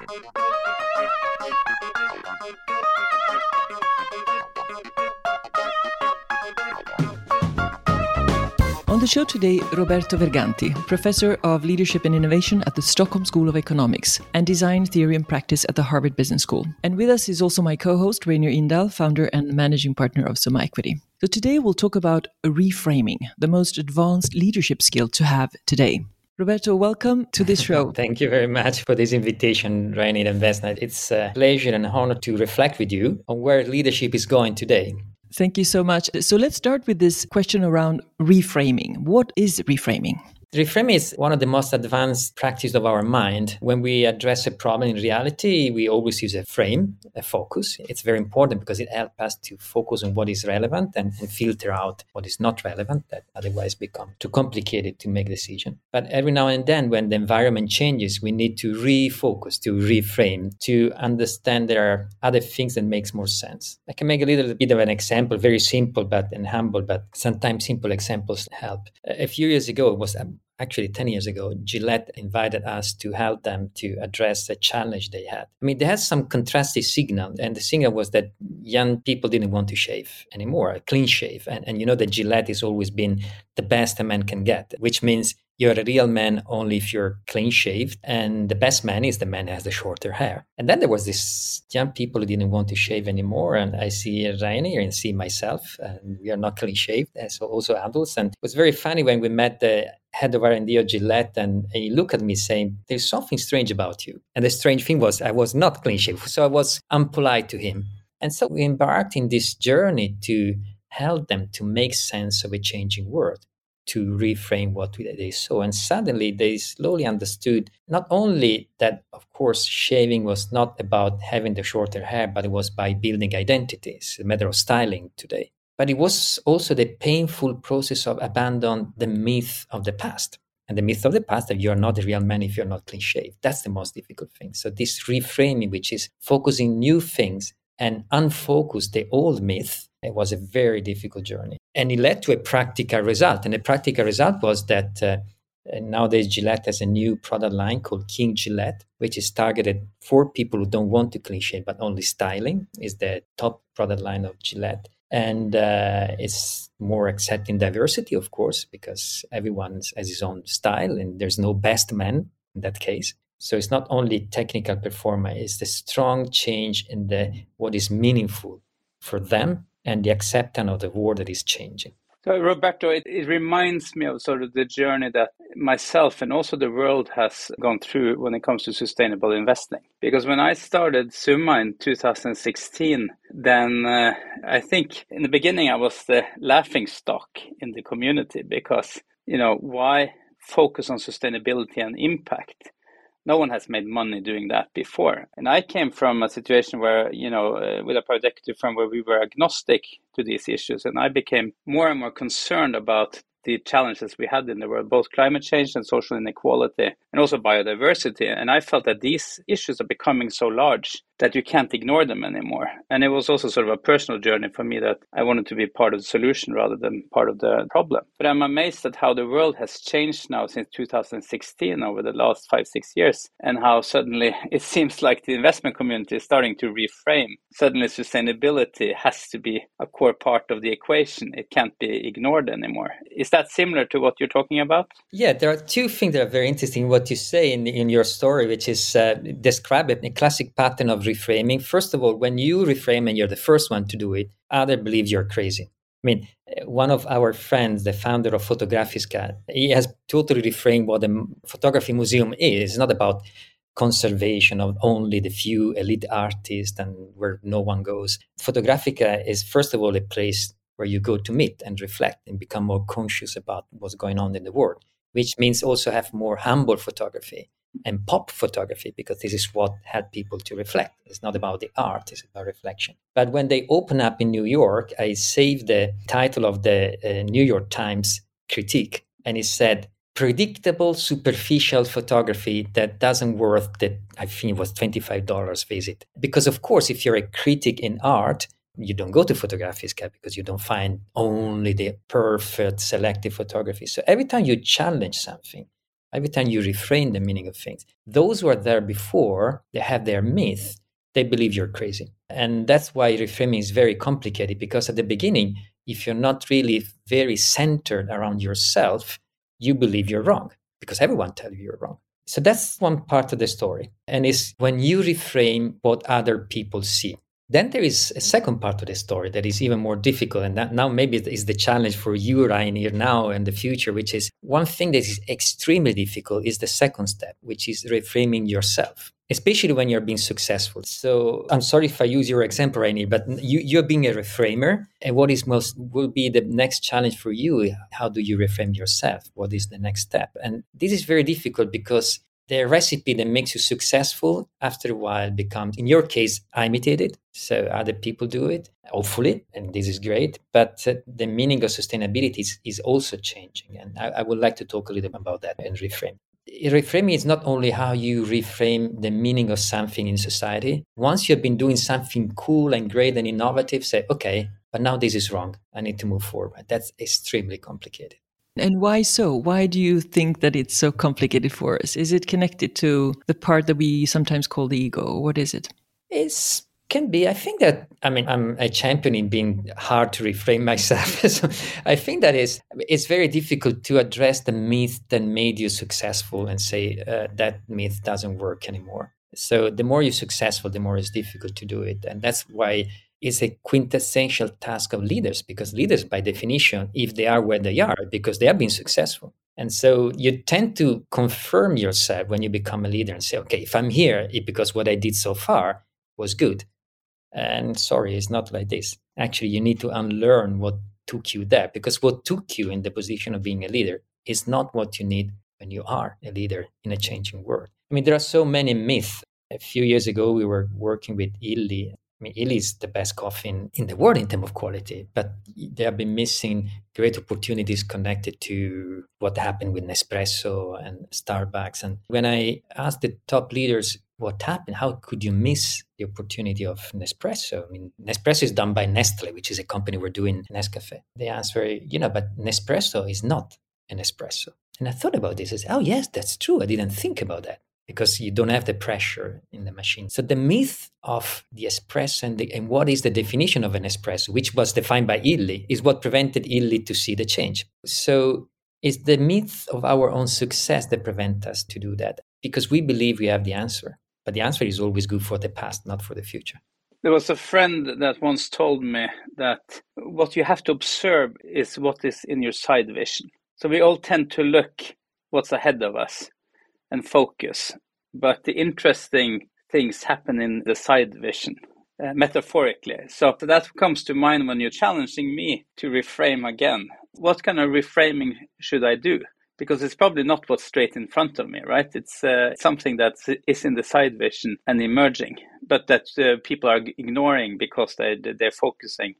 On the show today, Roberto Verganti, professor of leadership and innovation at the Stockholm School of Economics and design theory and practice at the Harvard Business School. And with us is also my co host, Reynir Indahl, founder and managing partner of Summa Equity. So today we'll talk about reframing, the most advanced leadership skill to have today. Roberto, welcome to this show. Thank you very much for this invitation, Reynir and Vesna. It's a pleasure and an honor to reflect with you on where leadership is going today. Thank you so much. So let's start with this question around reframing. What is reframing? Reframing is one of the most advanced practices of our mind. When we address a problem in reality, we always use a frame, a focus. It's very important because it helps us to focus on what is relevant and, and filter out what is not relevant that otherwise become too complicated to make decision. But every now and then when the environment changes, we need to refocus, to reframe, to understand there are other things that makes more sense. I can make a little bit of an example, very simple but and humble, but sometimes simple examples help. A few years ago, it was actually 10 years ago, Gillette invited us to help them to address a challenge they had. I mean, they had some contrasting signal, and the signal was that young people didn't want to shave anymore, a clean shave. And, and you know that Gillette has always been the best a man can get, which means you're a real man only if you're clean shaved. And the best man is the man who has the shorter hair. And then there was this young people who didn't want to shave anymore. And I see Reynir and see myself, and we are not clean shaved, so also adults. And it was very funny when we met the head of R&D of Gillette, and he looked at me saying, "There's something strange about you." And the strange thing was, I was not clean shaved, so I was unpolite to him. And so we embarked in this journey to help them to make sense of a changing world, to reframe what they saw. And suddenly they slowly understood not only that, of course, shaving was not about having the shorter hair, but it was by building identities, a matter of styling today. But it was also the painful process of abandon the myth of the past. And the myth of the past that you are not a real man if you're not clean shaved. That's the most difficult thing. So this reframing, which is focusing new things and unfocus the old myth, it was a very difficult journey. And it led to a practical result. And the practical result was that uh, nowadays Gillette has a new product line called King Gillette, which is targeted for people who don't want to clean shave but only styling. Is the top product line of Gillette and uh, it's more accepting diversity, of course, because everyone has his own style, and there's no best man in that case. So it's not only technical performance; it's the strong change in the what is meaningful for them and the acceptance of the world that is changing. So, Roberto, it, it reminds me of sort of the journey that myself and also the world has gone through when it comes to sustainable investing. Because when I started Summa in 2016, then uh, I think in the beginning I was the laughing stock in the community because, you know, why focus on sustainability and impact? No one has made money doing that before. And I came from a situation where, you know, uh, with a private equity firm where we were agnostic to these issues. And I became more and more concerned about the challenges we had in the world, both climate change and social inequality, and also biodiversity. And I felt that these issues are becoming so large that you can't ignore them anymore. And it was also sort of a personal journey for me that I wanted to be part of the solution rather than part of the problem. But I'm amazed at how the world has changed now since 2016 over the last five, six years, and how suddenly it seems like the investment community is starting to reframe. Suddenly, sustainability has to be a core part of the equation. It can't be ignored anymore. Is that similar to what you're talking about? Yeah, there are two things that are very interesting. What you say in, in your story, which is uh, describe a classic pattern of reframing. First of all, when you reframe and you're the first one to do it, other believe you're crazy. I mean, eh, one of our friends, the founder of Fotografiska, he has totally reframed what a photography museum is. It's not about conservation of only the few elite artists and where no one goes. Fotografiska is, first of all, a place where you go to meet and reflect and become more conscious about what's going on in the world, which means also have more humble photography and pop photography because this is what had people to reflect. It's not about the art, it's about reflection. But when they open up in New York, I saved the title of the uh, New York Times critique, and it said, predictable superficial photography that doesn't worth the i think it was $25 visit because of course if you're a critic in art you don't go to Fotografiska because you don't find only the perfect selective photography so every time you challenge something Every time you reframe the meaning of things, those who are there before, they have their myth, they believe you're crazy. And that's why reframing is very complicated because at the beginning, if you're not really very centered around yourself, you believe you're wrong because everyone tells you you're wrong. So that's one part of the story. And it's when you reframe what other people see. Then there is a second part of the story that is even more difficult. And that now maybe is the challenge for you, Reynir, now and the future, which is one thing that is extremely difficult is the second step, which is reframing yourself, especially when you're being successful. So I'm sorry if I use your example, Reynir, but you, you're being a reframer. And what is most will be the next challenge for you? How do you reframe yourself? What is the next step? And this is very difficult because the recipe that makes you successful after a while becomes in your case imitated so other people do it hopefully and this is great but uh, the meaning of sustainability is, is also changing and I, I, would like to talk a little bit about that and reframe. Reframing is not only how you reframe the meaning of something in society. Once you've been doing something cool and great and innovative say okay but now this is wrong. I need to move forward. That's extremely complicated and why so? Why do you think that it's so complicated for us? Is it connected to the part that we sometimes call the ego? What is it? It can be. I think that I mean I'm a champion in being hard to reframe myself. so I think that is it's very difficult to address the myth that made you successful and say uh, that myth doesn't work anymore. So the more you're successful, the more it's difficult to do it, and that's why is a quintessential task of leaders because leaders, by definition, if they are where they are, because they have been successful. And so you tend to confirm yourself when you become a leader and say, okay, if I'm here, it's because what I did so far was good. And sorry, it's not like this. Actually, you need to unlearn what took you there because what took you in the position of being a leader is not what you need when you are a leader in a changing world. I mean, there are so many myths. A few years ago, we were working with Illy I mean, Illy is the best coffee in, in the world in terms of quality, but they have been missing great opportunities connected to what happened with Nespresso and Starbucks. And when I asked the top leaders what happened, how could you miss the opportunity of Nespresso? I mean, Nespresso is done by Nestle, which is a company we're doing Nescafe. The answer, you know, but Nespresso is not an espresso. And I thought about this. I said, oh, yes, that's true. I didn't think about that because you don't have the pressure in the machine. So the myth of the espresso and, the, and what is the definition of an espresso, which was defined by Illy, is what prevented Illy to see the change. So it's the myth of our own success that prevent us to do that because we believe we have the answer. But the answer is always good for the past, not for the future. There was a friend that once told me that what you have to observe is what is in your side vision. So we all tend to look what's ahead of us and focus. But the interesting things happen in the side vision, uh, metaphorically. So that comes to mind when you're challenging me to reframe again. What kind of reframing should I do? Because it's probably not what's straight in front of me, right? It's uh, something that is in the side vision and emerging, but that uh, people are ignoring because they, they're focusing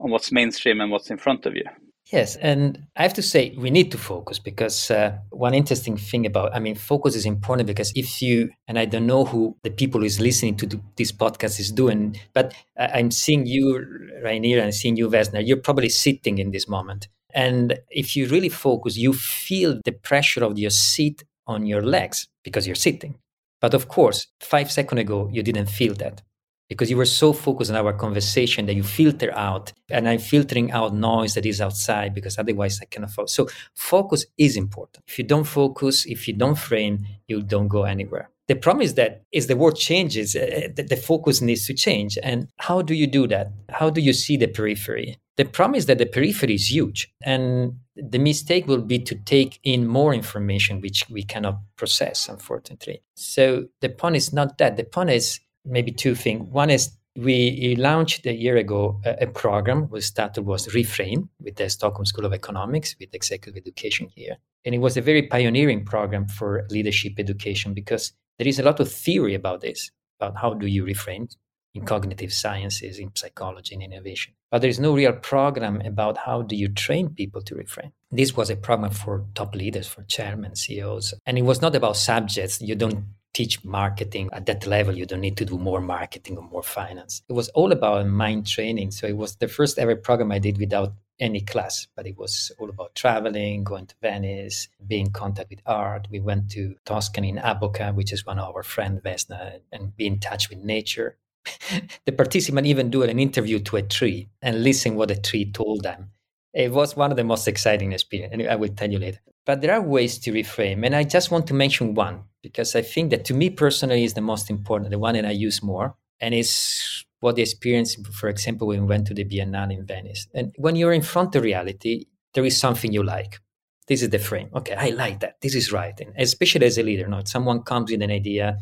on what's mainstream and what's in front of you. Yes, and I have to say we need to focus because uh, one interesting thing about I mean focus is important because if you and I don't know who the people who is listening to this podcast is doing, but I'm seeing you, Reynir, and seeing you, Vesna. You're probably sitting in this moment, and if you really focus, you feel the pressure of your seat on your legs because you're sitting. But of course, five seconds ago you didn't feel that because you were so focused on our conversation that you filter out and i'm filtering out noise that is outside because otherwise i cannot focus. So focus is important. If you don't focus if you don't frame you don't go anywhere. The problem is that as the world changes uh, the, the focus needs to change. And how do you do that? How do you see the periphery? The problem is that the periphery is huge and the mistake will be to take in more information which we cannot process unfortunately. So the point is not that. The point is maybe two things. One is we launched a year ago a, a program we started was reframe with the stockholm school of economics with executive education here. And it was a very pioneering program for leadership education because there is a lot of theory about this about how do you reframe in cognitive sciences in psychology and innovation. But there is no real program about how do you train people to reframe this was a program for top leaders for chairmen ceos and it was not about subjects. You don't teach marketing at that level. You don't need to do more marketing or more finance. It was all about mind training. So it was the first ever program I did without any class, but it was all about traveling, going to Venice, being in contact with art. We went to Tuscany in Avoca, which is one of our friend Vesna, uh, and be in touch with nature. the participant even do an interview to a tree and listen what the tree told them. It was one of the most exciting experiences, and I will tell you later. But there are ways to reframe, and I just want to mention one because I think that to me personally is the most important, the one that I use more, and it's what the experience, for example, when we went to the Biennale in Venice. And when you're in front of reality, there is something you like. This is the frame. Okay, I like that. This is right. And especially as a leader, no, someone comes with an idea.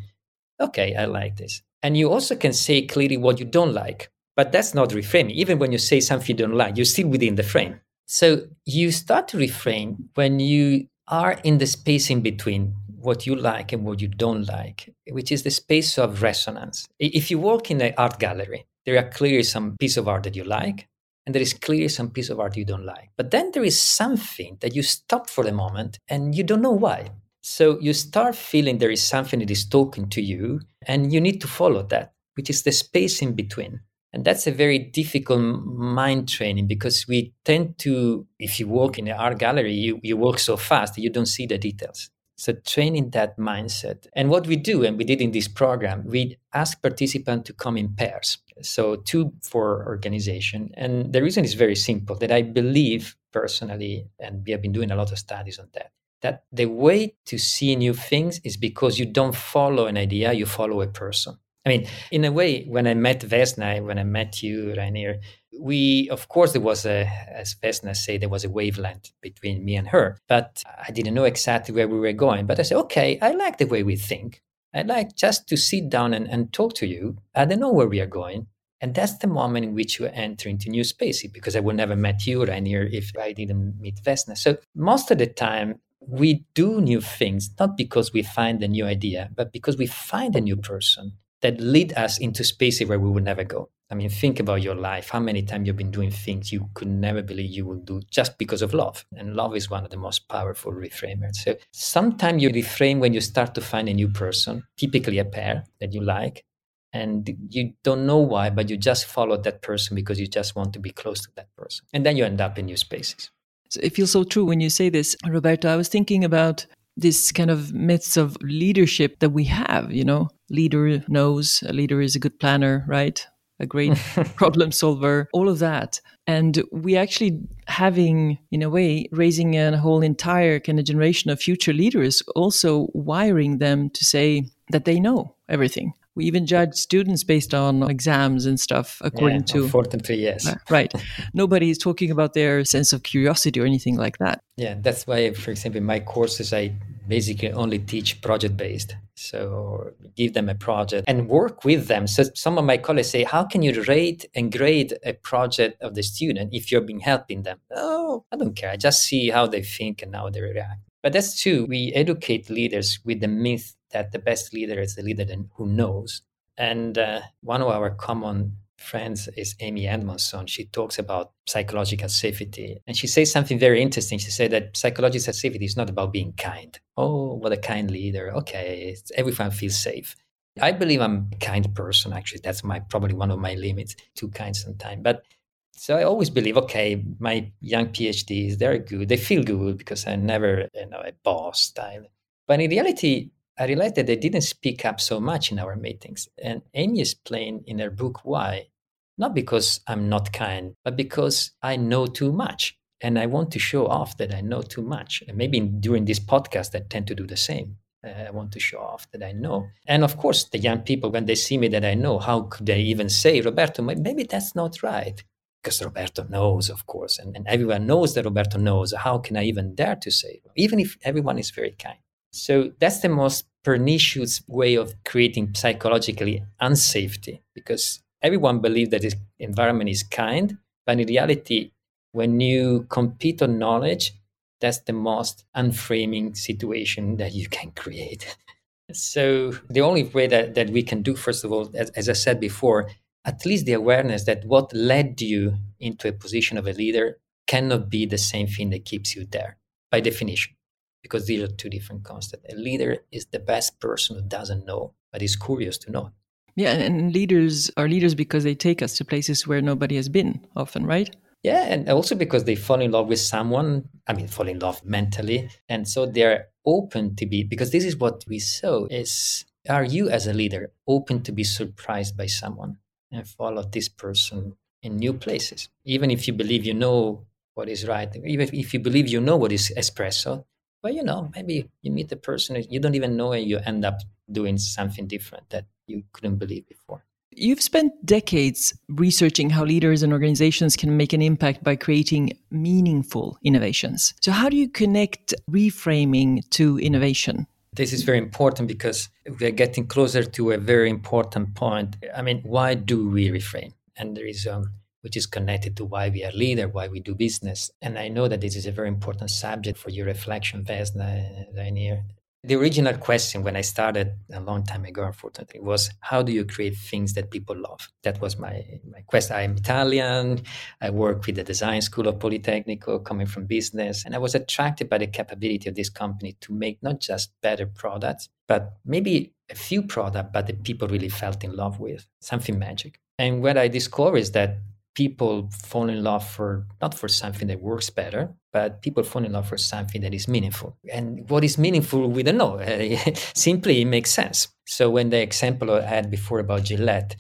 Okay, I like this. And you also can say clearly what you don't like. But that's not reframing. Even when you say something you don't like, you're still within the frame. So you start to refrain when you are in the space in between what you like and what you don't like, which is the space of resonance. If you walk in an art gallery, there are clearly some piece of art that you like, and there is clearly some piece of art you don't like. But then there is something that you stop for a moment and you don't know why. So you start feeling there is something that is talking to you, and you need to follow that, which is the space in between. And that's a very difficult mind training because we tend to, if you walk in an art gallery, you, you walk so fast that you don't see the details. So training that mindset. And what we do, and we did in this program, we ask participants to come in pairs. So two for organization. And the reason is very simple that I believe personally, and we have been doing a lot of studies on that, that the way to see new things is because you don't follow an idea, you follow a person. I mean, in a way, when I met Vesna, when I met you, Reynir, we, of course, there was a, as Vesna say, there was a wavelength between me and her, but I didn't know exactly where we were going. But I said, okay, I like the way we think. I like just to sit down and, and talk to you. I don't know where we are going. And that's the moment in which you enter into new spaces because I would never met you, Reynir, if I didn't meet Vesna. So most of the time, we do new things, not because we find a new idea, but because we find a new person that lead us into spaces where we would never go. I mean, think about your life. How many times you've been doing things you could never believe you would do just because of love? And love is one of the most powerful reframers. So sometimes you reframe when you start to find a new person, typically a pair that you like, and you don't know why, but you just follow that person because you just want to be close to that person. And then you end up in new spaces. So it feels so true when you say this, Roberto. I was thinking about this kind of myths of leadership that we have, you know, leader knows, a leader is a good planner, right? A great problem solver, all of that. And we actually having, in a way, raising a whole entire kind of generation of future leaders, also wiring them to say that they know everything. We even judge students based on exams and stuff according yeah, to. Unfortunately, yes. Right. Nobody is talking about their sense of curiosity or anything like that. Yeah, that's why, for example, in my courses, I basically only teach project based. So give them a project and work with them. So some of my colleagues say, how can you rate and grade a project of the student if you've been helping them? Oh, I don't care. I just see how they think and how they react. But that's true. We educate leaders with the myth that the best leader is the leader who knows. And uh, one of our common friends is Amy Edmondson. She talks about psychological safety. And she says something very interesting. She said that psychological safety is not about being kind. Oh, what a kind leader. Okay, everyone feels safe. I believe I'm a kind person, actually. That's my probably one of my limits, too kind sometimes. But so I always believe, okay, my young PhDs, they're good. They feel good because I'm never, you know, a boss style. But in reality, I realized that they didn't speak up so much in our meetings. And Amy explained in her book why. Not because I'm not kind, but because I know too much. And I want to show off that I know too much. And maybe during this podcast, I tend to do the same. Uh, I want to show off that I know. And of course, the young people, when they see me that I know, how could they even say, Roberto, maybe that's not right? Because Roberto knows, of course, and, and everyone knows that Roberto knows. How can I even dare to say, even if everyone is very kind? So that's the most pernicious way of creating psychologically unsafety because everyone believes that the environment is kind, but in reality, when you compete on knowledge, that's the most unframing situation that you can create. so the only way that, that we can do, first of all, as, as I said before, at least the awareness that what led you into a position of a leader cannot be the same thing that keeps you there by definition because these are two different concepts. A leader is the best person who doesn't know, but is curious to know. Yeah, and leaders are leaders because they take us to places where nobody has been often, right? Yeah, and also because they fall in love with someone. I mean, fall in love mentally, and so they're open to be. Because this is what we saw: is are you as a leader open to be surprised by someone and follow this person in new places, even if you believe you know what is right, even if you believe you know what is espresso, but you know, maybe you meet the person you don't even know and you end up doing something different that you couldn't believe before. You've spent decades researching how leaders and organizations can make an impact by creating meaningful innovations. So, how do you connect reframing to innovation? This is very important because we're getting closer to a very important point. I mean, why do we reframe? And there is um, which is connected to why we are leader, why we do business. And I know that this is a very important subject for your reflection, Vesna, Reynir. The original question when I started a long time ago, unfortunately, was how do you create things that people love? That was my, my question. I'm Italian. I work with the design school of Politecnico, coming from business. And I was attracted by the capability of this company to make not just better products, but maybe a few products, but that people really felt in love with, something magic. And what I discovered is that people fall in love for not for something that works better, but people fall in love for something that is meaningful. And what is meaningful, we don't know. Simply, it makes sense. So when the example I had before about Gillette,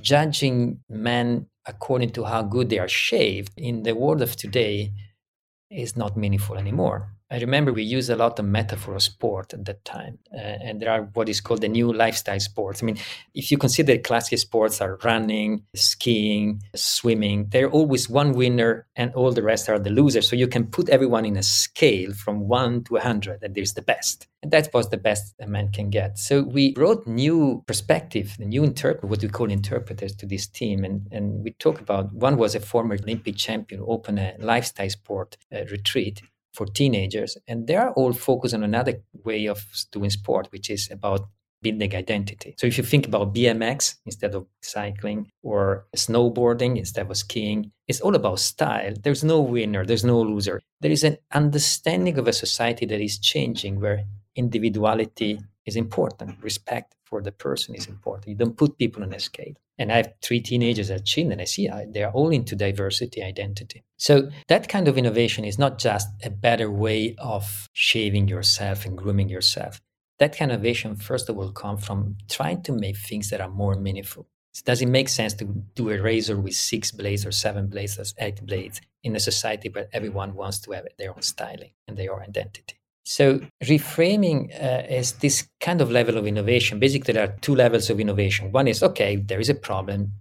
judging men according to how good they are shaved in the world of today is not meaningful anymore. I remember we used a lot of metaphor of sport at that time, uh, and there are what is called the new lifestyle sports. I mean, if you consider classic sports are running, skiing, swimming, they're always one winner, and all the rest are the losers. So you can put everyone in a scale from one to a hundred, and there's the best, and that was the best a man can get. So we brought new perspective, the new interpret, what we call interpreters, to this team, and and we talk about one was a former Olympic champion open a lifestyle sport uh, retreat for teenagers. And they are all focused on another way of doing sport, which is about building identity. So if you think about BMX instead of cycling or snowboarding instead of skiing, it's all about style. There's no winner, there's no loser. There is an understanding of a society that is changing where individuality is important, respect for the person is important. You don't put people on a scale. And I have three teenagers at Chin, and I see uh, they're all into diversity identity. So that kind of innovation is not just a better way of shaving yourself and grooming yourself. That kind of innovation, first of all, comes from trying to make things that are more meaningful. Does it make sense to do a razor with six blades or seven blades or eight blades in a society where everyone wants to have their own styling and their own identity? So reframing uh, is this kind of level of innovation. Basically, there are two levels of innovation. One is okay, there is a problem.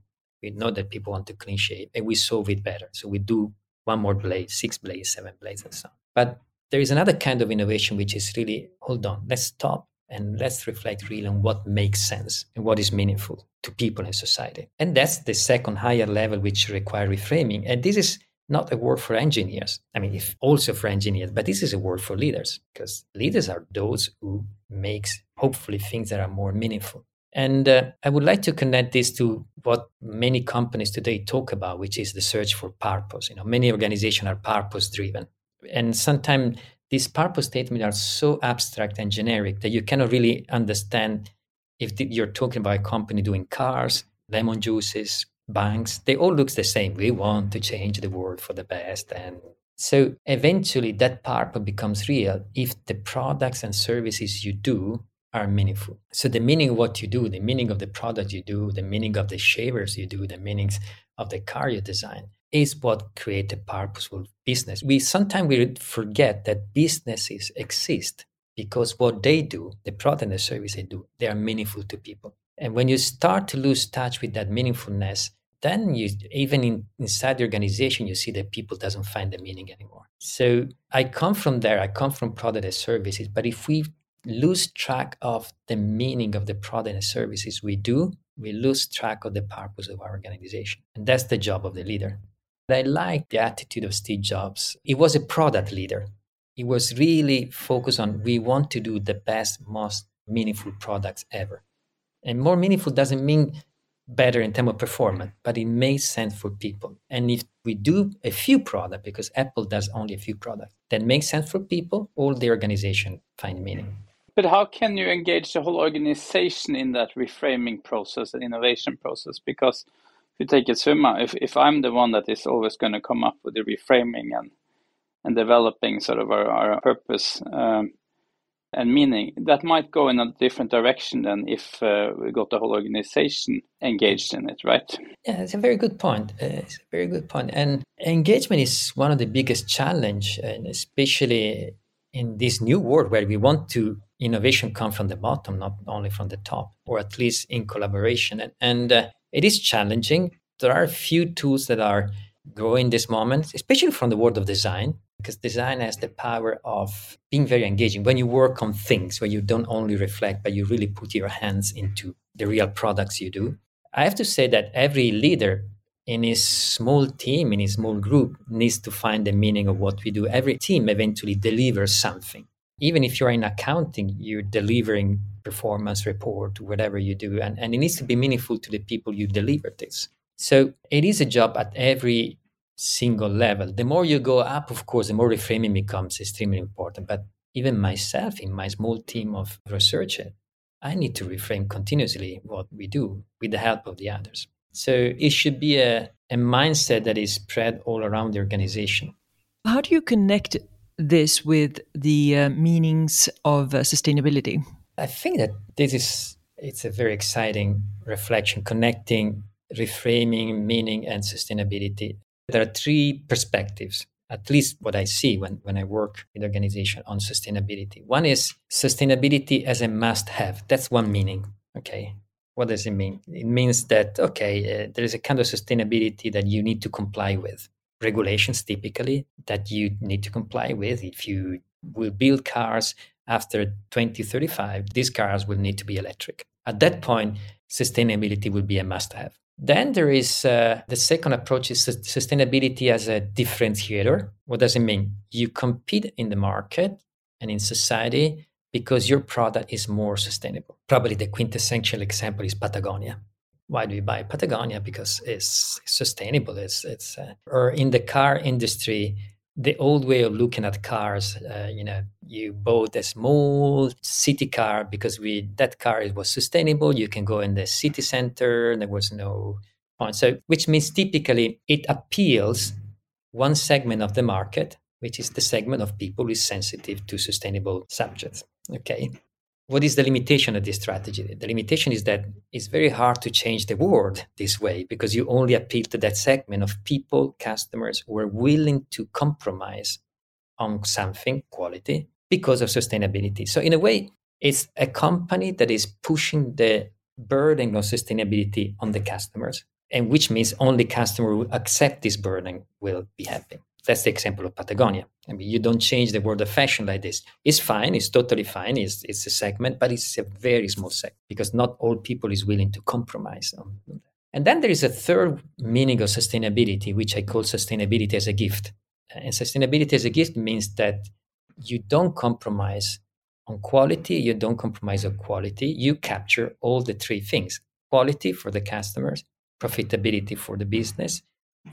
We know that people want to clean shave, and we solve it better. So we do one more blade, six blades, seven blades, and so on. But there is another kind of innovation which is really hold on, let's stop and let's reflect really on what makes sense and what is meaningful to people in society. And that's the second higher level which require reframing. And this is not a word for engineers. I mean, also for engineers, but this is a word for leaders because leaders are those who makes hopefully things that are more meaningful. And uh, I would like to connect this to what many companies today talk about, which is the search for purpose. You know, many organizations are purpose driven, and sometimes these purpose statements are so abstract and generic that you cannot really understand if you're talking about a company doing cars, lemon juices, banks, they all look the same. We want to change the world for the best. And so eventually that part becomes real if the products and services you do are meaningful. So the meaning of what you do, the meaning of the product you do, the meaning of the shavers you do, the meanings of the car you design is what create a purposeful business. We sometimes we forget that businesses exist because what they do, the product and the service they do, they are meaningful to people. And when you start to lose touch with that meaningfulness, then you even in, inside the organization you see that people doesn't find the meaning anymore. So i come from there i come from product and services but if we lose track of the meaning of the product and services we do we lose track of the purpose of our organization. And that's the job of the leader. I like the attitude of steve jobs. He was a product leader. He was really focused on we want to do the best most meaningful products ever. And more meaningful doesn't mean better in terms of performance, but it makes sense for people. And if we do a few products, because Apple does only a few products, that makes sense for people, all the organization find meaning. But how can you engage the whole organization in that reframing process and innovation process? Because if you take a Summa, if, if I'm the one that is always going to come up with the reframing and and developing sort of our, our purpose, um, and meaning that might go in a different direction than if uh, we got the whole organization engaged in it right? Yeah it's a very good point. Uh, it's a very good point. And engagement is one of the biggest challenge and especially in this new world where we want to innovation come from the bottom not only from the top or at least in collaboration. And, and uh, it is challenging. There are a few tools that are growing this moment especially from the world of design because design has the power of being very engaging. When you work on things where you don't only reflect but you really put your hands into the real products you do i have to say that every leader in his small team in his small group needs to find the meaning of what we do. Every team eventually delivers something. Even if you're in accounting you're delivering performance report whatever you do and, and it needs to be meaningful to the people you deliver this. So it is a job at every single level. The more you go up, of course, the more reframing becomes extremely important. But even myself, in my small team of researchers, I need to reframe continuously what we do with the help of the others. So it should be a, a mindset that is spread all around the organization. How do you connect this with the uh, meanings of uh, sustainability? I think that this is it's a very exciting reflection connecting reframing meaning and sustainability there are three perspectives, at least what I see when, when I work with organization on sustainability. One is sustainability as a must have. That's one meaning. Okay. What does it mean? It means that, okay, uh, there is a kind of sustainability that you need to comply with. Regulations typically that you need to comply with. If you will build cars after 2035, these cars will need to be electric. At that point, sustainability will be a must have. Then there is uh, the second approach is sustainability as a differentiator. What does it mean? You compete in the market and in society because your product is more sustainable. Probably the quintessential example is Patagonia. Why do we buy Patagonia? Because it's sustainable. It's, it's uh, or in the car industry, the old way of looking at cars uh, you know you bought a small city car because we that car it was sustainable. You can go in the city center there was no point. So which means typically it appeals one segment of the market which is the segment of people who is sensitive to sustainable subjects. Okay what is the limitation of this strategy? The limitation is that it's very hard to change the world this way because you only appeal to that segment of people, customers who are willing to compromise on something, quality, because of sustainability. So, in a way, it's a company that is pushing the burden of sustainability on the customers, and which means only customer who accept this burden will be happy. That's the example of Patagonia. I mean, you don't change the world of fashion like this. It's fine. It's totally fine. It's, it's a segment, but it's a very small segment because not all people is willing to compromise on. And then there is a third meaning of sustainability, which I call sustainability as a gift. And sustainability as a gift means that you don't compromise on quality, you don't compromise on quality, you capture all the three things quality for the customers, profitability for the business,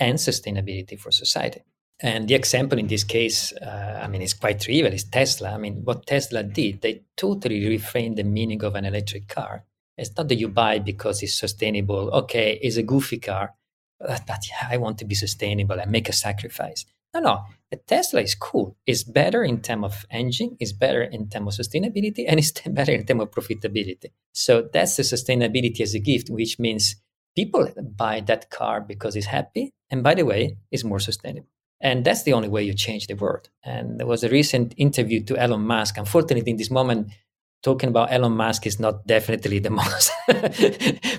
and sustainability for society. And the example in this case, uh, I mean, it's quite trivial. It's Tesla. I mean, what Tesla did, they totally reframed the meaning of an electric car. It's not that you buy because it's sustainable. Okay, it's a goofy car, but, but yeah, I want to be sustainable and make a sacrifice. No, no. The Tesla is cool. It's better in terms of engine. It's better in terms of sustainability, and it's better in terms of profitability. So that's the sustainability as a gift, which means people buy that car because it's happy, and by the way, it's more sustainable. And that's the only way you change the world. And there was a recent interview to Elon Musk. Unfortunately, in this moment, talking about Elon Musk is not definitely the most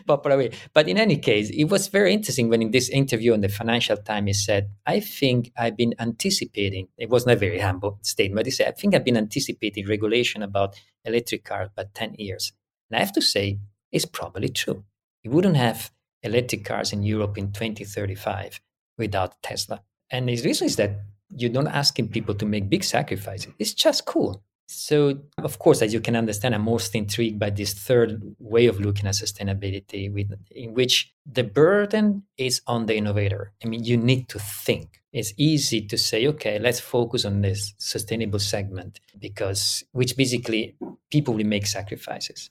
popular way. But in any case, it was very interesting when in this interview in the Financial Times he said, I think I've been anticipating, it was not a very humble statement, he said, I think I've been anticipating regulation about electric cars by 10 years. And I have to say, it's probably true. You wouldn't have electric cars in Europe in 2035 without Tesla. And the reason is that you're not asking people to make big sacrifices. It's just cool. So, of course, as you can understand, I'm most intrigued by this third way of looking at sustainability, with, in which the burden is on the innovator. I mean, you need to think. It's easy to say, okay, let's focus on this sustainable segment because, which basically people will make sacrifices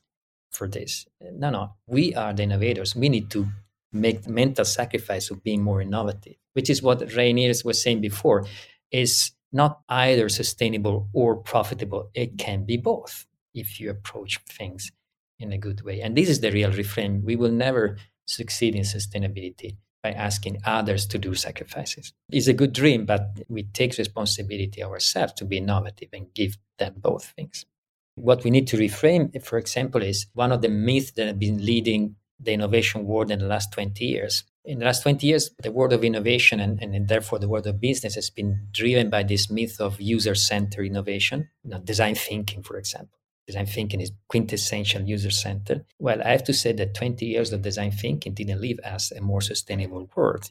for this. No, no, we are the innovators. We need to make the mental sacrifice of being more innovative, which is what Reynir was saying before, is not either sustainable or profitable. It can be both if you approach things in a good way. And this is the real refrain. We will never succeed in sustainability by asking others to do sacrifices. It's a good dream, but we take responsibility ourselves to be innovative and give them both things. What we need to reframe, for example, is one of the myths that have been leading the innovation world in the last 20 years in the last 20 years, the world of innovation and, and therefore the world of business has been driven by this myth of user centered innovation, you know, design thinking, for example. Design thinking is quintessential user centered. Well, I have to say that 20 years of design thinking didn't leave us a more sustainable world.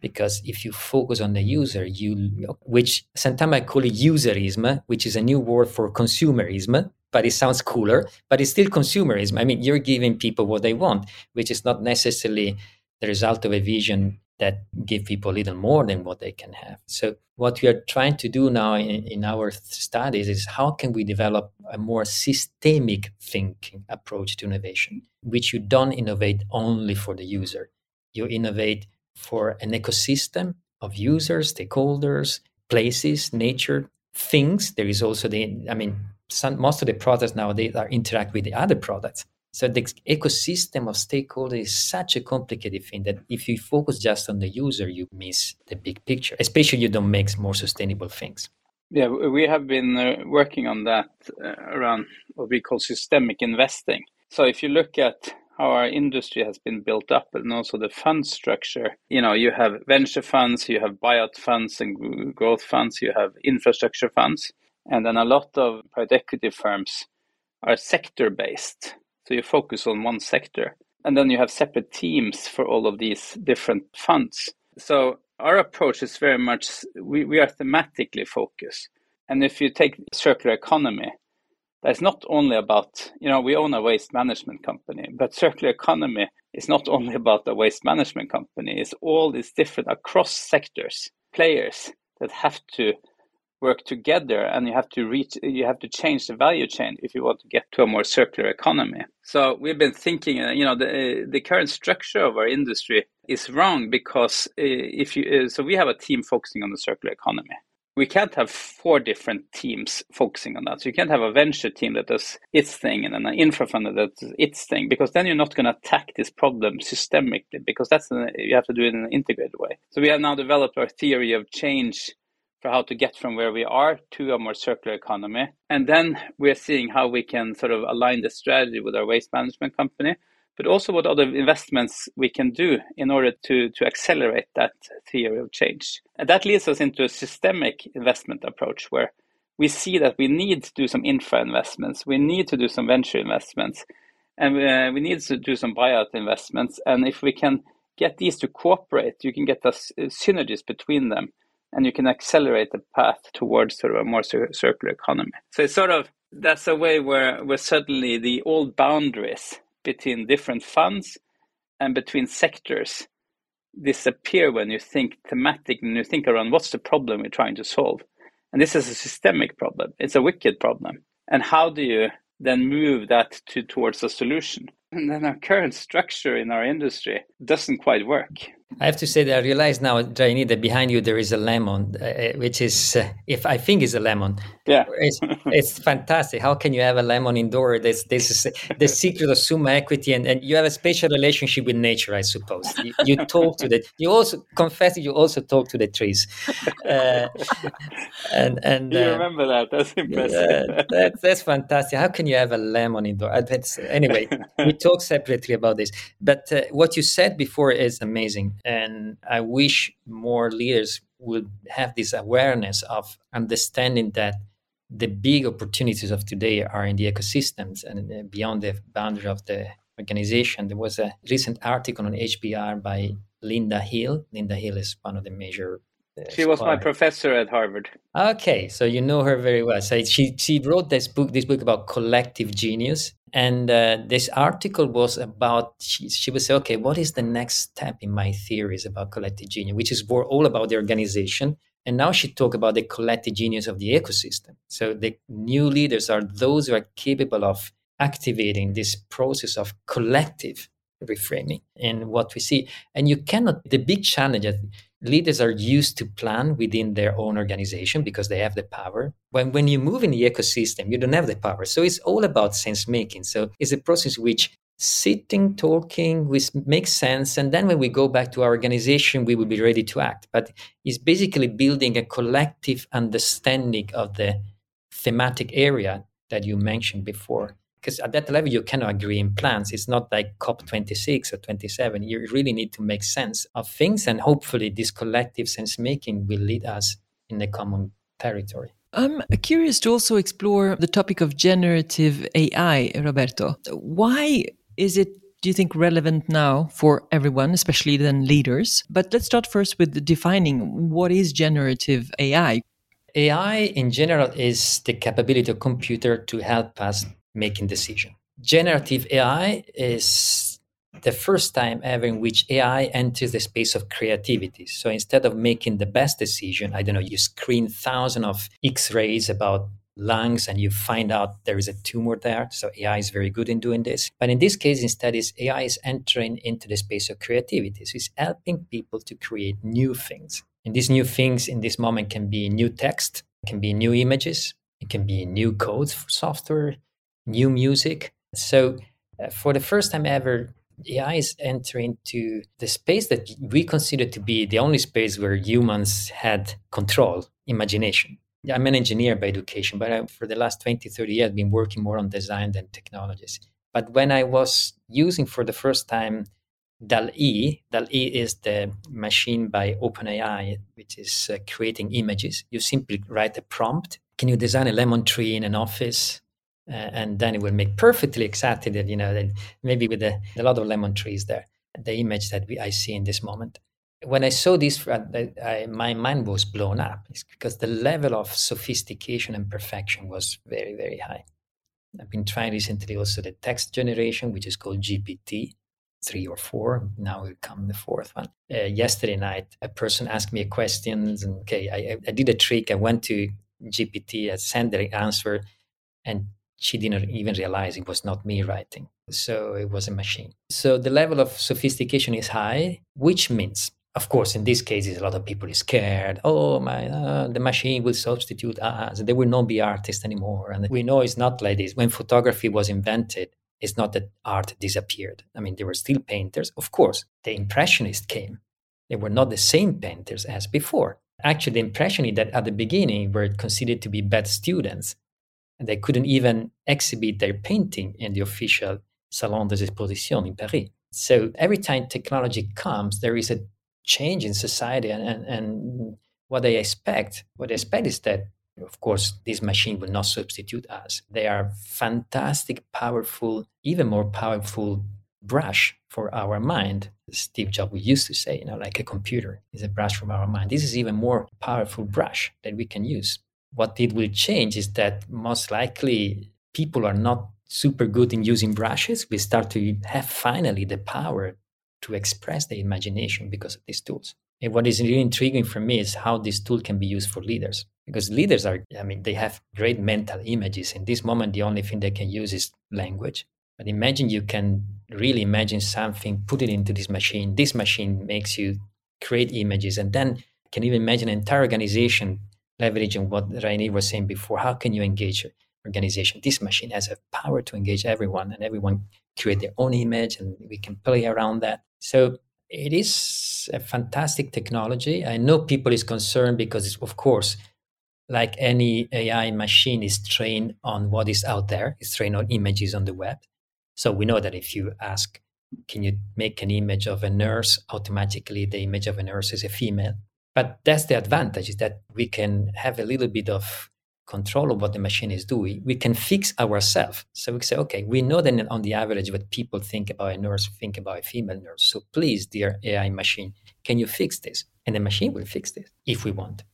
Because if you focus on the user, you which sometimes I call it userism, which is a new word for consumerism, but it sounds cooler, but it's still consumerism. I mean, you're giving people what they want, which is not necessarily the result of a vision that give people a little more than what they can have. So what we are trying to do now in, in, our studies is how can we develop a more systemic thinking approach to innovation, which you don't innovate only for the user. You innovate for an ecosystem of users, stakeholders, places, nature, things. There is also the, I mean, some, most of the products nowadays are interact with the other products. So the ecosystem of stakeholders is such a complicated thing that if you focus just on the user, you miss the big picture. Especially you don't make more sustainable things. Yeah, we have been uh, working on that uh, around what we call systemic investing. So if you look at how our industry has been built up and also the fund structure, you know, you have venture funds, you have buyout funds and growth funds, you have infrastructure funds, and then a lot of private equity firms are sector based. So you focus on one sector. And then you have separate teams for all of these different funds. So our approach is very much we, we are thematically focused. And if you take circular economy, that's not only about, you know, we own a waste management company, but circular economy is not only about a waste management company, it's all these different across sectors, players that have to work together and you have to reach you have to change the value chain if you want to get to a more circular economy. So we've been thinking uh, you know the uh, the current structure of our industry is wrong because uh, if you so we have a team focusing on the circular economy we can't have four different teams focusing on that. So you can't have a venture team that does its thing and then an infra fund that does its thing, because then you're not going to attack this problem systemically, because that's an, you have to do it in an integrated way. So we have now developed our theory of change for how to get from where we are to a more circular economy. And then we're seeing how we can sort of align the strategy with our waste management company, but also what other investments we can do in order to, to accelerate that theory of change. And that leads us into a systemic investment approach where we see that we need to do some infra investments, we need to do some venture investments, and uh, we need to do some buyout investments. And if we can get these to cooperate, you can get the synergies between them and you can accelerate the path towards sort of a more circular economy. So it's sort of that's a way where where suddenly the old boundaries between different funds and between sectors disappear when you think thematic and you think around what's the problem we're trying to solve. And this is a systemic problem. It's a wicked problem. And how do you then move that to towards a solution? And then our current structure in our industry doesn't quite work. I have to say that I realize now, Jaini, that behind you there is a lemon, uh, uh, which is, uh, if I think is a lemon. Yeah, it's, it's fantastic. How can you have a lemon indoor? This this is the secret of Summa Equity, and, and you have a special relationship with nature, I suppose. You, you talk to the. You also confess that you also talk to the trees. Uh, and and you uh, remember that? That's impressive. That, that's fantastic. How can you have a lemon indoor? Anyway, we talk separately about this. But what you said before is amazing and I wish more leaders would have this awareness of understanding that the big opportunities of today are in the ecosystems and uh, beyond the boundary of the organization. There was a recent article on HBR by Linda Hill. Linda Hill is one of the major Uh, she was my professor at Harvard. Okay, so you know her very well. So she she wrote this book this book about collective genius, and uh, this article was about she, she would say, okay, what is the next step in my theories about collective genius, which is more all about the organization. And now she talk about the collective genius of the ecosystem. So the new leaders are those who are capable of activating this process of collective reframing and what we see. And you cannot, the big challenge leaders are used to plan within their own organization because they have the power. When, when you move in the ecosystem, you don't have the power. So it's all about sense making. So it's a process which sitting, talking, which makes sense. And then when we go back to our organization, we will be ready to act. But it's basically building a collective understanding of the thematic area that you mentioned before because at that level you cannot agree in plans it's not like cop 26 or 27 you really need to make sense of things and hopefully this collective sense making will lead us in a common territory I'm curious to also explore the topic of generative AI, Roberto. Why is it do you think relevant now for everyone, especially then leaders? But let's start first with defining what is generative AI. AI in general is the capability of computer to help us making decision. Generative AI is the first time ever in which AI enters the space of creativity. So instead of making the best decision, I don't know, you screen thousands of X-rays about lungs and you find out there is a tumor there. So AI is very good in doing this. But in this case, instead, is AI is entering into the space of creativity. So it's helping people to create new things. And these new things in this moment can be new text, can be new images, it can be new codes for software, new music. So, uh, for the first time ever, AI is entering into the space that we consider to be the only space where humans had control, imagination. I'm an engineer by education, but I, for the last 20, 30 years, I've been working more on design than technologies. But when I was using for the first time DALL-E, DALL-E is the machine by OpenAI, which is uh, creating images. You simply write a prompt. Can you design a lemon tree in an office? Uh, and then it will make perfectly exactly that you know that maybe with a, a, lot of lemon trees there the image that we, i see in this moment. When i saw this uh, I, my mind was blown up. It's because the level of sophistication and perfection was very very high. I've been trying recently also the text generation which is called gpt three or four. Now will come the fourth one. Uh, yesterday night a person asked me a question and okay I, I did a trick. I went to gpt i sent the answer and she didn't even realize it was not me writing. So it was a machine. So the level of sophistication is high, which means, of course, in these cases, a lot of people are scared. Oh, my, uh, the machine will substitute us. There will not be artists anymore. And we know it's not like this. When photography was invented, it's not that art disappeared. I mean, there were still painters. Of course, the Impressionists came. They were not the same painters as before. Actually, the Impressionists that at the beginning were considered to be bad students they couldn't even exhibit their painting in the official Salon des Expositions in Paris. So every time technology comes, there is a change in society, and, and, and what they expect, what they expect is that, of course, this machine will not substitute us. They are fantastic, powerful, even more powerful brush for our mind. Steve Jobs used to say, you know, like a computer is a brush from our mind. This is even more powerful brush that we can use what it will change is that most likely people are not super good in using brushes. We start to have finally the power to express the imagination because of these tools. And what is really intriguing for me is how this tool can be used for leaders. Because leaders are, I mean, they have great mental images. In this moment, the only thing they can use is language. But imagine you can really imagine something, put it into this machine. This machine makes you create images and then can even imagine an entire organization leveraging what Reynir was saying before. How can you engage organization? This machine has a power to engage everyone, and everyone create their own image, and we can play around that. So it is a fantastic technology. I know people is concerned because, of course, like any AI machine is trained on what is out there. It's trained on images on the web. So we know that if you ask, can you make an image of a nurse? Automatically, the image of a nurse is a female. But that's the advantage is that we can have a little bit of control of what the machine is doing, we can fix ourselves. So we say, okay, we know that on the average what people think about a nurse think about a female nurse. So please, dear AI machine, can you fix this? And the machine will fix this if we want.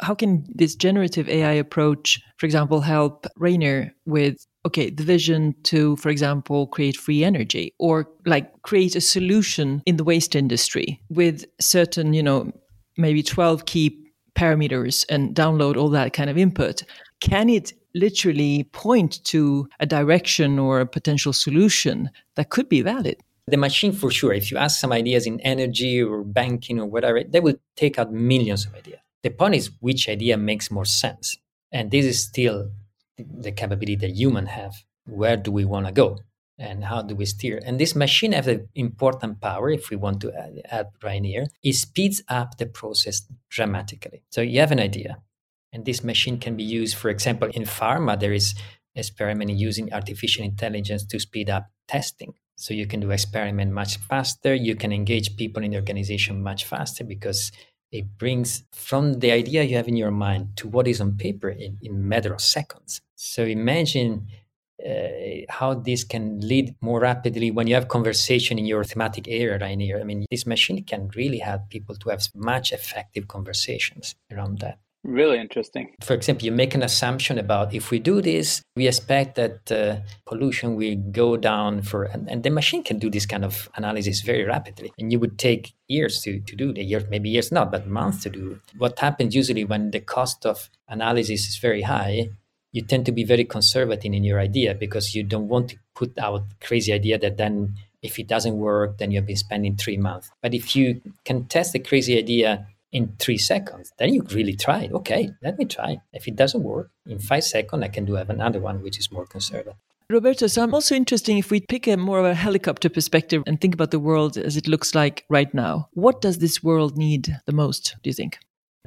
How can this generative AI approach, for example, help Reynir with okay, the vision to, for example, create free energy or like create a solution in the waste industry with certain, you know, maybe 12 key parameters and download all that kind of input, can it literally point to a direction or a potential solution that could be valid? The machine, for sure, if you ask some ideas in energy or banking or whatever, they will take out millions of ideas. The point is which idea makes more sense. And this is still the capability that human have. Where do we want to go? And how do we steer? And this machine has an important power, if we want to add, add Reynir, it speeds up the process dramatically. So you have an idea, and this machine can be used, for example, in pharma, there is experiment using artificial intelligence to speed up testing. So you can do experiment much faster. You can engage people in the organization much faster because it brings from the idea you have in your mind to what is on paper in, in matter of seconds. So imagine uh, how this can lead more rapidly when you have conversation in your thematic area right here. I mean, this machine can really help people to have much effective conversations around that. Really interesting. For example, you make an assumption about if we do this, we expect that uh, pollution will go down for, and, and, the machine can do this kind of analysis very rapidly. And you would take years to, to do the years, maybe years not, but months to do. What happens usually when the cost of analysis is very high you tend to be very conservative in your idea because you don't want to put out crazy idea that then if it doesn't work then you've been spending three months but if you can test the crazy idea in three seconds then you really try it okay let me try if it doesn't work in five seconds i can do have another one which is more conservative Roberto, so I'm also interested if we pick a more of a helicopter perspective and think about the world as it looks like right now. What does this world need the most, do you think?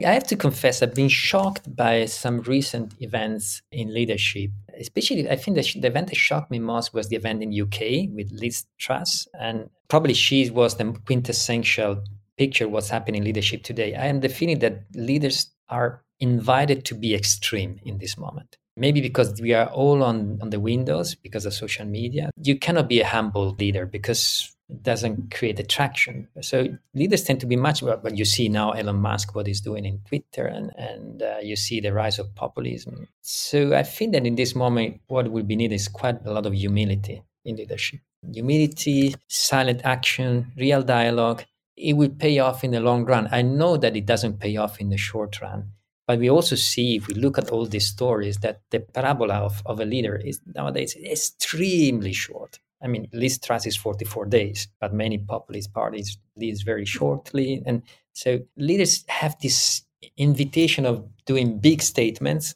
I have to confess, I've been shocked by some recent events in leadership. Especially, I think the, the event that shocked me most was the event in UK with Liz Truss, and probably she was the quintessential picture what's happening in leadership today. I am the feeling that leaders are invited to be extreme in this moment. Maybe because we are all on, on the windows because of social media. You cannot be a humble leader because doesn't create attraction. So leaders tend to be much about what you see now Elon Musk what he's doing in Twitter and and uh, you see the rise of populism. So I think that in this moment what will be needed is quite a lot of humility in leadership. Humility, silent action, real dialogue. It will pay off in the long run. I know that it doesn't pay off in the short run. But we also see, if we look at all these stories, that the parabola of, of a leader is nowadays extremely short I mean, Liz Truss is 44 days, but many populist parties lead very shortly. And so leaders have this invitation of doing big statements,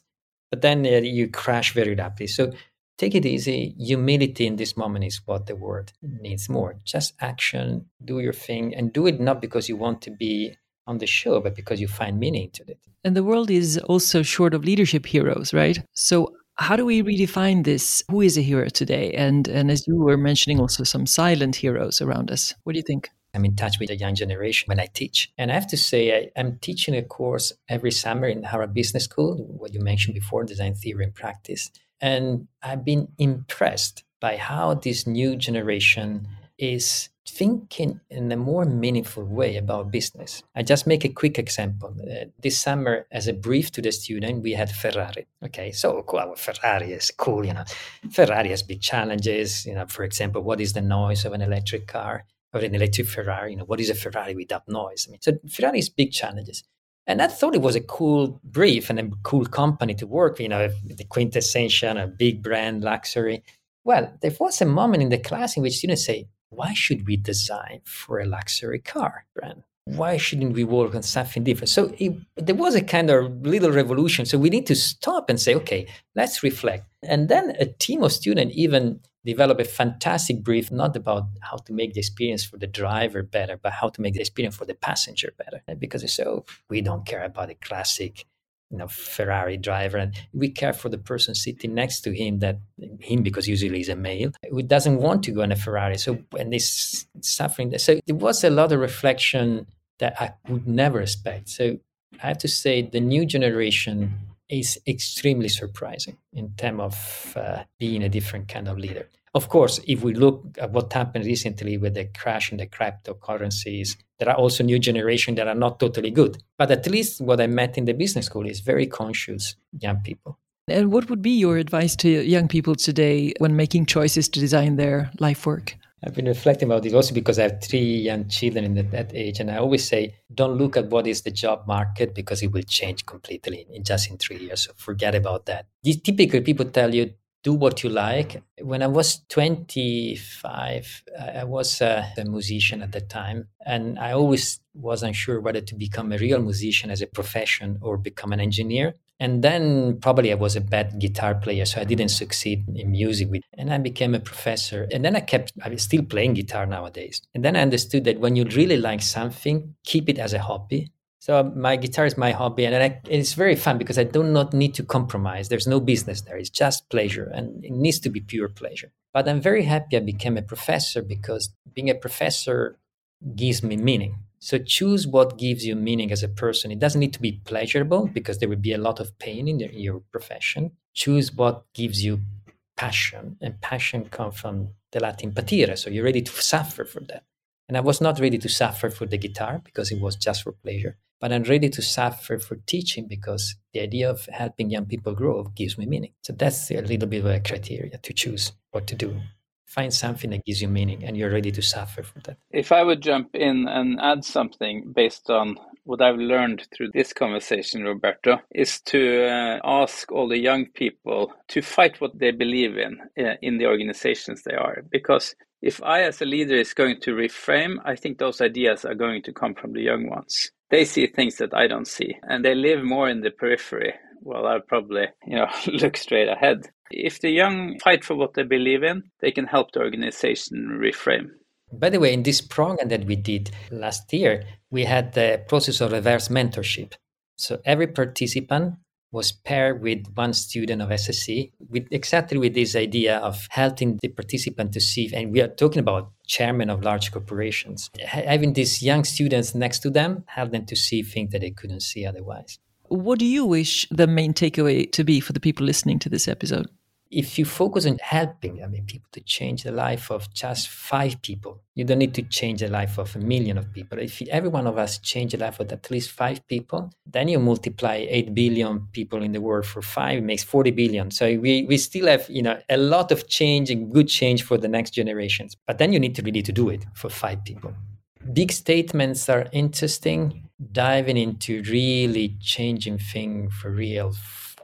but then uh, you crash very rapidly. So take it easy. Humility in this moment is what the world needs more. Just action, do your thing, and do it not because you want to be on the show, but because you find meaning to it. And the world is also short of leadership heroes, right? So how do we redefine this? Who is a hero today? And and as you were mentioning, also some silent heroes around us. What do you think? I'm in touch with the young generation when I teach. And I have to say, I, am teaching a course every summer in Harvard Business School, what you mentioned before, design theory and practice. And I've been impressed by how this new generation is thinking in a more meaningful way about business. I just make a quick example. Uh, this summer, as a brief to the student, we had Ferrari. Okay, so cool, Ferrari is cool, you know. Ferrari has big challenges. You know, for example, what is the noise of an electric car or an electric Ferrari? You know, what is a Ferrari without noise? I mean, so Ferrari has big challenges. And I thought it was a cool brief and a cool company to work. You know, the quintessential, a big brand, luxury. Well, there was a moment in the class in which students say, why should we design for a luxury car brand? Why shouldn't we work on something different? So it, there was a kind of little revolution. So we need to stop and say, okay, let's reflect. And then a team of students even develop a fantastic brief, not about how to make the experience for the driver better, but how to make the experience for the passenger better. Because so oh, we don't care about the classic you know Ferrari driver, and we care for the person sitting next to him that him because usually he's a male who doesn't want to go in a Ferrari. So and this suffering. So there was a lot of reflection that I would never expect. So I have to say the new generation is extremely surprising in terms of uh, being a different kind of leader. Of course, if we look at what happened recently with the crash in the cryptocurrencies, there are also new generation that are not totally good. But at least what I met in the business school is very conscious young people. And what would be your advice to young people today when making choices to design their life work? I've been reflecting about this also because I have three young children in that age, and I always say, don't look at what is the job market because it will change completely in just in three years. So forget about that. Typically, people tell you do what you like. When I was 25, I was a, a musician at the time, and I always was unsure whether to become a real musician as a profession or become an engineer. And then probably I was a bad guitar player, so I didn't succeed in music. With, and I became a professor. And then I kept, I'm still playing guitar nowadays. And then I understood that when you really like something, keep it as a hobby so my guitar is my hobby, and I, it's very fun because I do not need to compromise. There's no business there; it's just pleasure, and it needs to be pure pleasure. But I'm very happy I became a professor because being a professor gives me meaning. So choose what gives you meaning as a person. It doesn't need to be pleasurable because there will be a lot of pain in, in your profession. Choose what gives you passion, and passion comes from the Latin patire. So you're ready to suffer for that. And I was not ready to suffer for the guitar because it was just for pleasure but I'm ready to suffer for teaching because the idea of helping young people grow gives me meaning. So that's a little bit of a criteria to choose what to do. Find something that gives you meaning and you're ready to suffer for that. If I would jump in and add something based on what I've learned through this conversation, Roberto, is to uh, ask all the young people to fight what they believe in uh, in the organizations they are. Because if I, as a leader, is going to reframe, I think those ideas are going to come from the young ones they see things that I don't see, and they live more in the periphery. Well, I'll probably, you know, look straight ahead. If the young fight for what they believe in, they can help the organization reframe. By the way, in this program that we did last year, we had the process of reverse mentorship. So every participant was paired with one student of SSE with exactly with this idea of helping the participant to see, and we are talking about chairmen of large corporations, having these young students next to them, help them to see things that they couldn't see otherwise. What do you wish the main takeaway to be for the people listening to this episode? If you focus on helping i mean people to change the life of just five people you don't need to change the life of a million of people. If every one of us change the life of at least five people then you multiply 8 billion people in the world for five it makes 40 billion. So we, we still have you know a lot of change and good change for the next generations but then you need to really to do it for five people. Big statements are interesting diving into really changing thing for real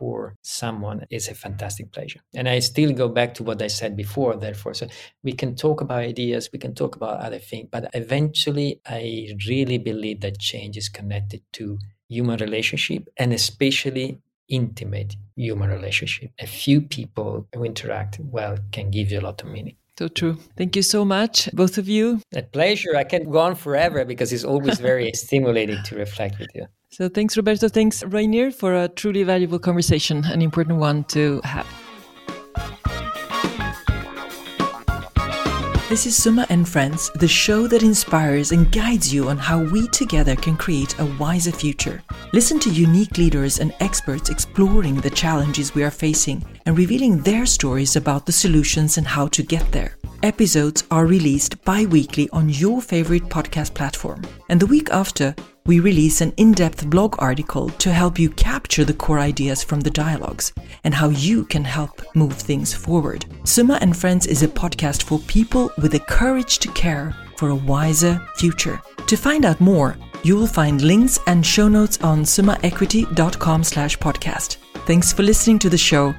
for someone is a fantastic pleasure. And I still go back to what I said before, therefore. So we can talk about ideas, we can talk about other things, but eventually I really believe that change is connected to human relationship and especially intimate human relationship. A few people who interact well can give you a lot of meaning. So true. Thank you so much, both of you. A pleasure. I can go on forever because it's always very stimulating to reflect with you. So thanks, Roberto. Thanks, Reynir, for a truly valuable conversation, an important one to have. This is Summa and Friends, the show that inspires and guides you on how we together can create a wiser future. Listen to unique leaders and experts exploring the challenges we are facing and revealing their stories about the solutions and how to get there. Episodes are released bi weekly on your favorite podcast platform. And the week after, we release an in depth blog article to help you capture the core ideas from the dialogues and how you can help move things forward. Summa and Friends is a podcast for people with the courage to care for a wiser future. To find out more, you will find links and show notes on summaequity.com slash podcast. Thanks for listening to the show.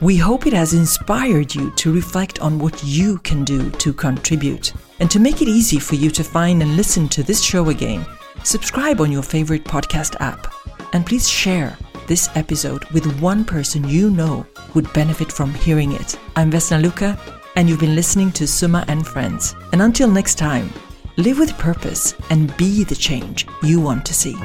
We hope it has inspired you to reflect on what you can do to contribute. And to make it easy for you to find and listen to this show again, subscribe on your favorite podcast app, and please share this episode with one person you know would benefit from hearing it. I'm Vesna Luca, and you've been listening to Summa and Friends. And until next time, live with purpose and be the change you want to see.